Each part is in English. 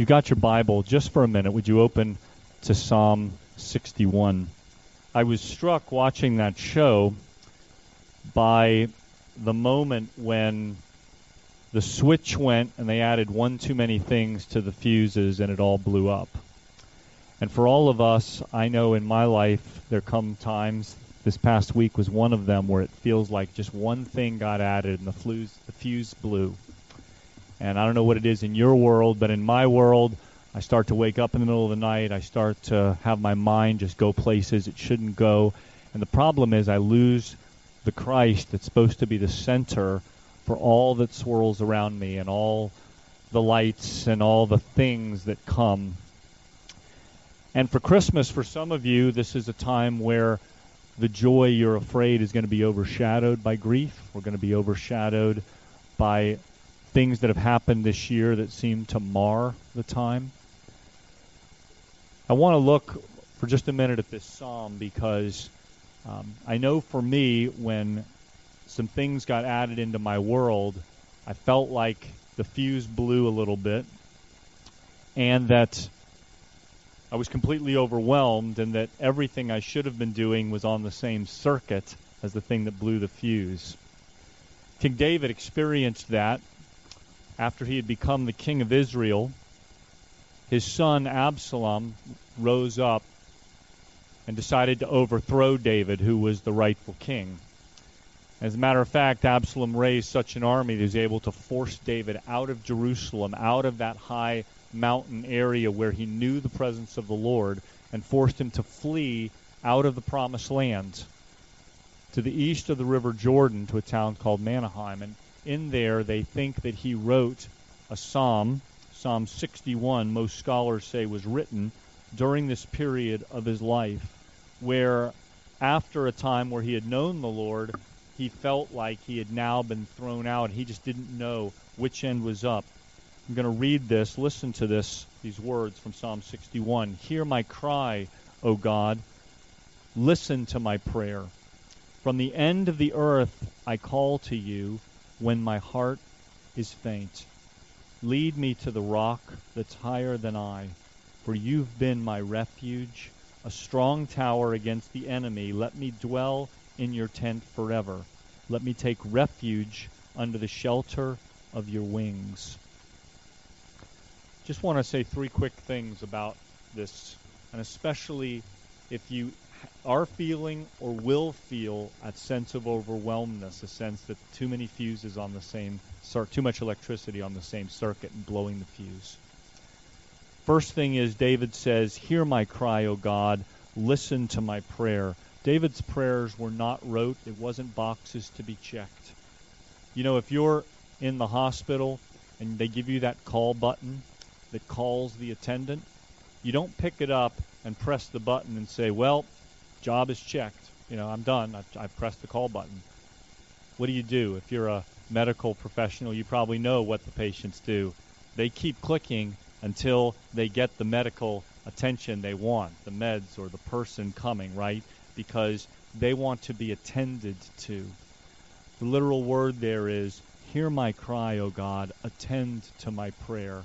you got your Bible, just for a minute, would you open to Psalm 61? I was struck watching that show by the moment when the switch went and they added one too many things to the fuses and it all blew up. And for all of us, I know in my life there come times this past week was one of them where it feels like just one thing got added and the fuse the fuse blew. And I don't know what it is in your world, but in my world, I start to wake up in the middle of the night. I start to have my mind just go places it shouldn't go. And the problem is I lose the Christ that's supposed to be the center for all that swirls around me and all the lights and all the things that come. And for Christmas, for some of you, this is a time where the joy you're afraid is going to be overshadowed by grief. We're going to be overshadowed by things that have happened this year that seem to mar the time. I want to look for just a minute at this psalm because um, I know for me, when some things got added into my world, I felt like the fuse blew a little bit, and that I was completely overwhelmed, and that everything I should have been doing was on the same circuit as the thing that blew the fuse. King David experienced that after he had become the king of Israel. His son Absalom rose up and decided to overthrow David, who was the rightful king. As a matter of fact, Absalom raised such an army that he was able to force David out of Jerusalem, out of that high mountain area where he knew the presence of the Lord, and forced him to flee out of the promised land to the east of the river Jordan to a town called Mahanaim. And in there, they think that he wrote a psalm, Psalm 61, most scholars say was written during this period of his life where after a time where he had known the Lord, he felt like he had now been thrown out. He just didn't know which end was up. I'm going to read this. Listen to this, these words from Psalm 61. Hear my cry, O God. Listen to my prayer. From the end of the earth I call to you when my heart is faint. Lead me to the rock that's higher than I, for you've been my refuge a strong tower against the enemy. Let me dwell in your tent forever. Let me take refuge under the shelter of your wings. Just want to say three quick things about this, and especially if you are feeling or will feel a sense of overwhelmness, a sense that too many fuses on the same, too much electricity on the same circuit and blowing the fuse. First thing is, David says, Hear my cry, O God, listen to my prayer. David's prayers were not rote, it wasn't boxes to be checked. You know, if you're in the hospital and they give you that call button that calls the attendant, you don't pick it up and press the button and say, Well, job is checked. You know, I'm done. I've, I've pressed the call button. What do you do? If you're a medical professional, you probably know what the patients do. They keep clicking until they get the medical attention they want, the meds or the person coming, right? Because they want to be attended to. The literal word there is, Hear my cry, O God, attend to my prayer.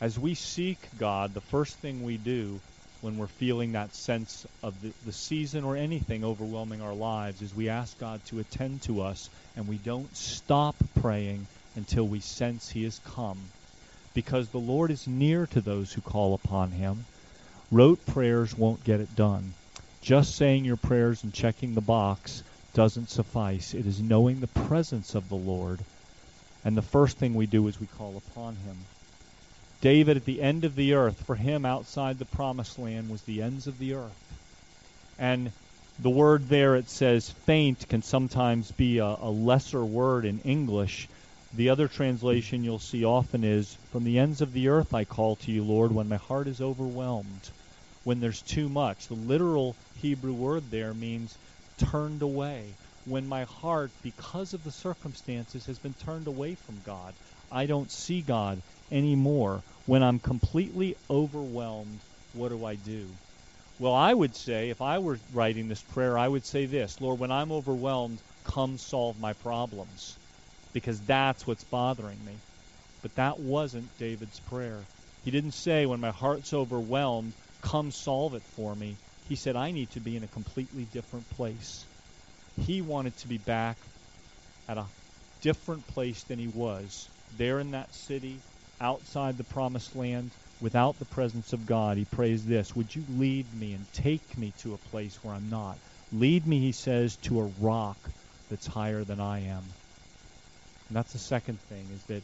As we seek God, the first thing we do when we're feeling that sense of the, the season or anything overwhelming our lives is we ask God to attend to us and we don't stop praying until we sense He has come because the Lord is near to those who call upon him. Rote prayers won't get it done. Just saying your prayers and checking the box doesn't suffice. It is knowing the presence of the Lord. And the first thing we do is we call upon him. David, at the end of the earth, for him outside the promised land was the ends of the earth. And the word there, it says faint, can sometimes be a, a lesser word in English the other translation you'll see often is, From the ends of the earth I call to you, Lord, when my heart is overwhelmed, when there's too much. The literal Hebrew word there means turned away. When my heart, because of the circumstances, has been turned away from God. I don't see God anymore. When I'm completely overwhelmed, what do I do? Well, I would say, if I were writing this prayer, I would say this Lord, when I'm overwhelmed, come solve my problems because that's what's bothering me. But that wasn't David's prayer. He didn't say, when my heart's overwhelmed, come solve it for me. He said, I need to be in a completely different place. He wanted to be back at a different place than he was, there in that city, outside the promised land, without the presence of God. He prays this Would you lead me and take me to a place where I'm not? Lead me, he says, to a rock that's higher than I am. And that's the second thing, is that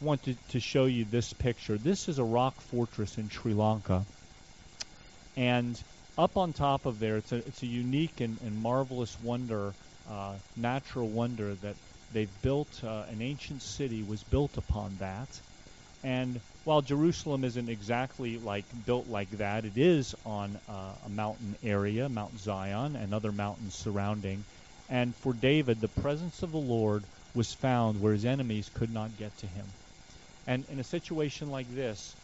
I want to, to show you this picture. This is a rock fortress in Sri Lanka. And up on top of there, it's a, it's a unique and, and marvelous wonder, uh, natural wonder that they've built, uh, an ancient city was built upon that. And while Jerusalem isn't exactly like built like that, it is on uh, a mountain area, Mount Zion, and other mountains surrounding. And for David, the presence of the Lord was found where his enemies could not get to him. And in a situation like this,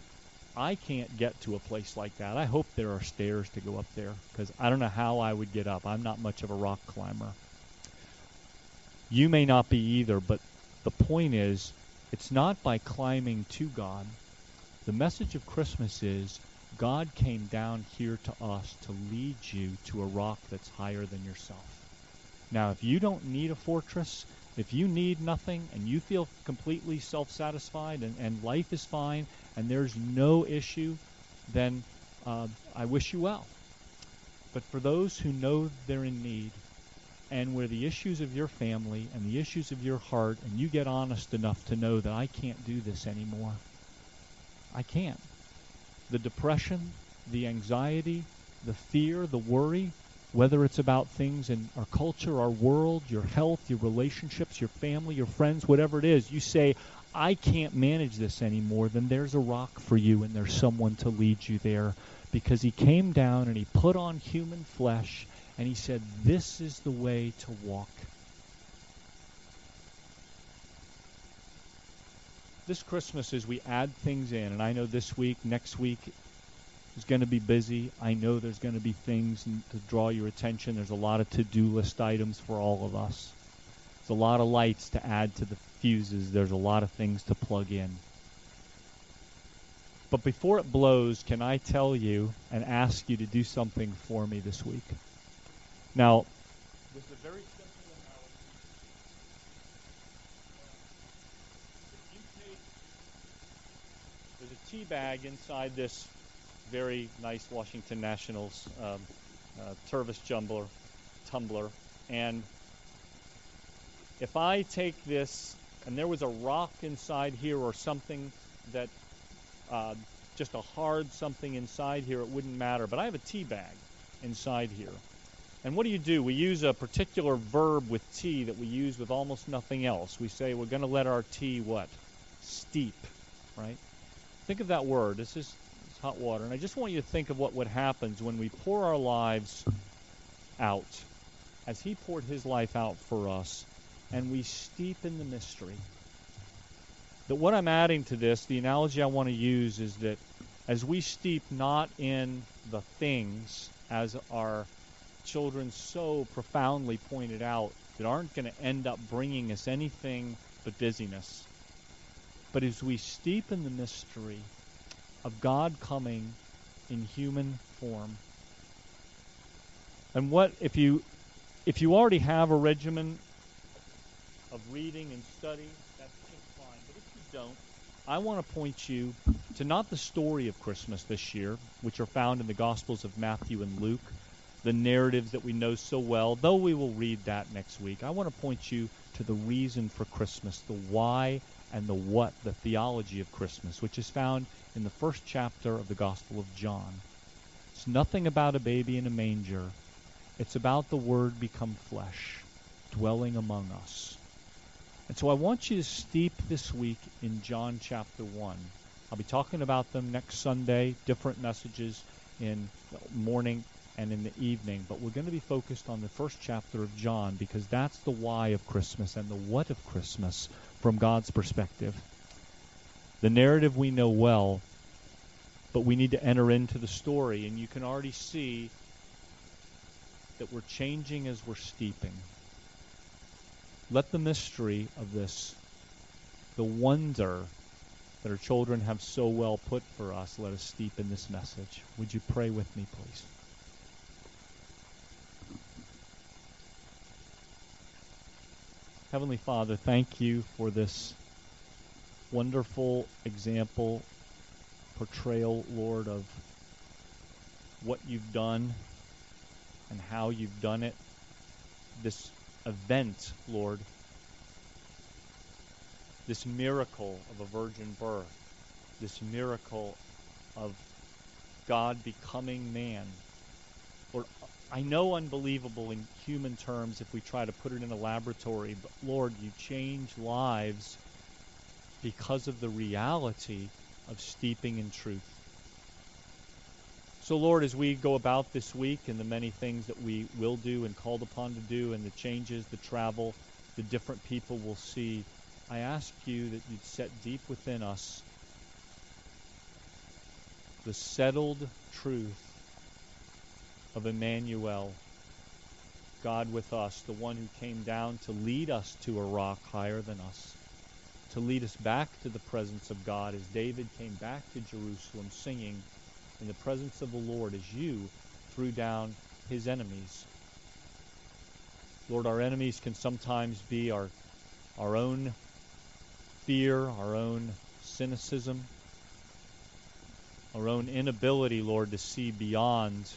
I can't get to a place like that. I hope there are stairs to go up there because I don't know how I would get up. I'm not much of a rock climber. You may not be either, but the point is, it's not by climbing to God. The message of Christmas is God came down here to us to lead you to a rock that's higher than yourself. Now, if you don't need a fortress, if you need nothing and you feel completely self satisfied and, and life is fine and there's no issue, then uh, I wish you well. But for those who know they're in need, and where the issues of your family and the issues of your heart, and you get honest enough to know that I can't do this anymore, I can't. The depression, the anxiety, the fear, the worry, whether it's about things in our culture, our world, your health, your relationships, your family, your friends, whatever it is, you say, I can't manage this anymore, then there's a rock for you and there's someone to lead you there because he came down and he put on human flesh and he said, This is the way to walk. This Christmas, as we add things in, and I know this week, next week, is going to be busy. I know there's going to be things to draw your attention. There's a lot of to-do list items for all of us. There's a lot of lights to add to the fuses. There's a lot of things to plug in. But before it blows, can I tell you and ask you to do something for me this week? Now, there's a tea bag inside this very nice Washington Nationals um, uh, Jumbler, tumbler. And if I take this, and there was a rock inside here or something that, uh, just a hard something inside here, it wouldn't matter. But I have a tea bag inside here. And what do you do? We use a particular verb with tea that we use with almost nothing else. We say we're going to let our tea what? Steep, right? Think of that word. This is hot water. And I just want you to think of what would happen when we pour our lives out, as He poured His life out for us, and we steep in the mystery. That what I'm adding to this, the analogy I want to use is that as we steep not in the things, as our children so profoundly pointed out, that aren't going to end up bringing us anything but busyness. But as we steep in the mystery of God coming in human form. And what if you if you already have a regimen of reading and study, that's just fine. But if you don't, I want to point you to not the story of Christmas this year, which are found in the Gospels of Matthew and Luke, the narratives that we know so well, though we will read that next week. I want to point you to the reason for Christmas, the why and the what, the theology of Christmas, which is found in the first chapter of the Gospel of John. It's nothing about a baby in a manger. It's about the Word become flesh, dwelling among us. And so I want you to steep this week in John chapter 1. I'll be talking about them next Sunday, different messages in morning and in the evening, but we're going to be focused on the first chapter of John because that's the why of Christmas and the what of Christmas from God's perspective. The narrative we know well, but we need to enter into the story, and you can already see that we're changing as we're steeping. Let the mystery of this, the wonder that our children have so well put for us, let us steep in this message. Would you pray with me, please? Heavenly Father, thank you for this wonderful example, portrayal, Lord, of what you've done and how you've done it. This event, Lord, this miracle of a virgin birth, this miracle of God becoming man. Lord, I know unbelievable in human terms if we try to put it in a laboratory, but Lord, you change lives because of the reality of steeping in truth. So, Lord, as we go about this week and the many things that we will do and called upon to do, and the changes, the travel, the different people we'll see, I ask you that you'd set deep within us the settled truth of Emmanuel, God with us, the one who came down to lead us to a rock higher than us, to lead us back to the presence of God as David came back to Jerusalem singing in the presence of the Lord as you threw down his enemies. Lord, our enemies can sometimes be our, our own fear, our own cynicism, our own inability, Lord, to see beyond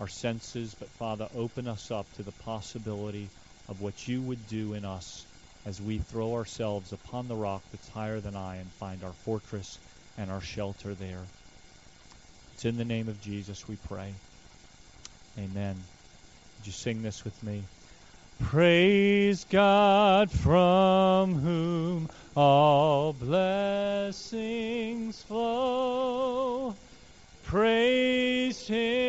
our senses. But Father, open us up to the possibility of what you would do in us as we throw ourselves upon the rock that's higher than I and find our fortress and our shelter there. It's in the name of Jesus we pray. Amen. Would you sing this with me? Praise God from whom all blessings flow. Praise him,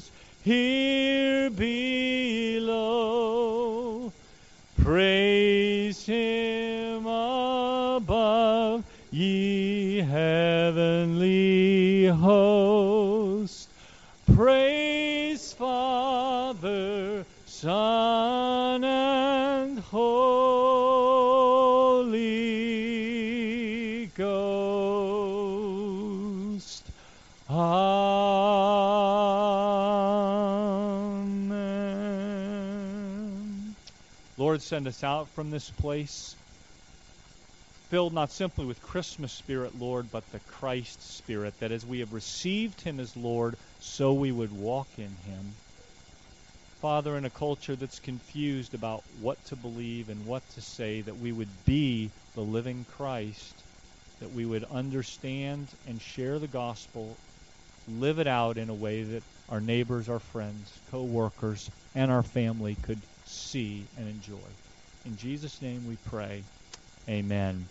creatures Send us out from this place filled not simply with Christmas spirit, Lord, but the Christ spirit, that as we have received him as Lord, so we would walk in him. Father, in a culture that's confused about what to believe and what to say, that we would be the living Christ, that we would understand and share the gospel, live it out in a way that our neighbors, our friends, co workers, and our family could see and enjoy. In Jesus' name we pray. Amen.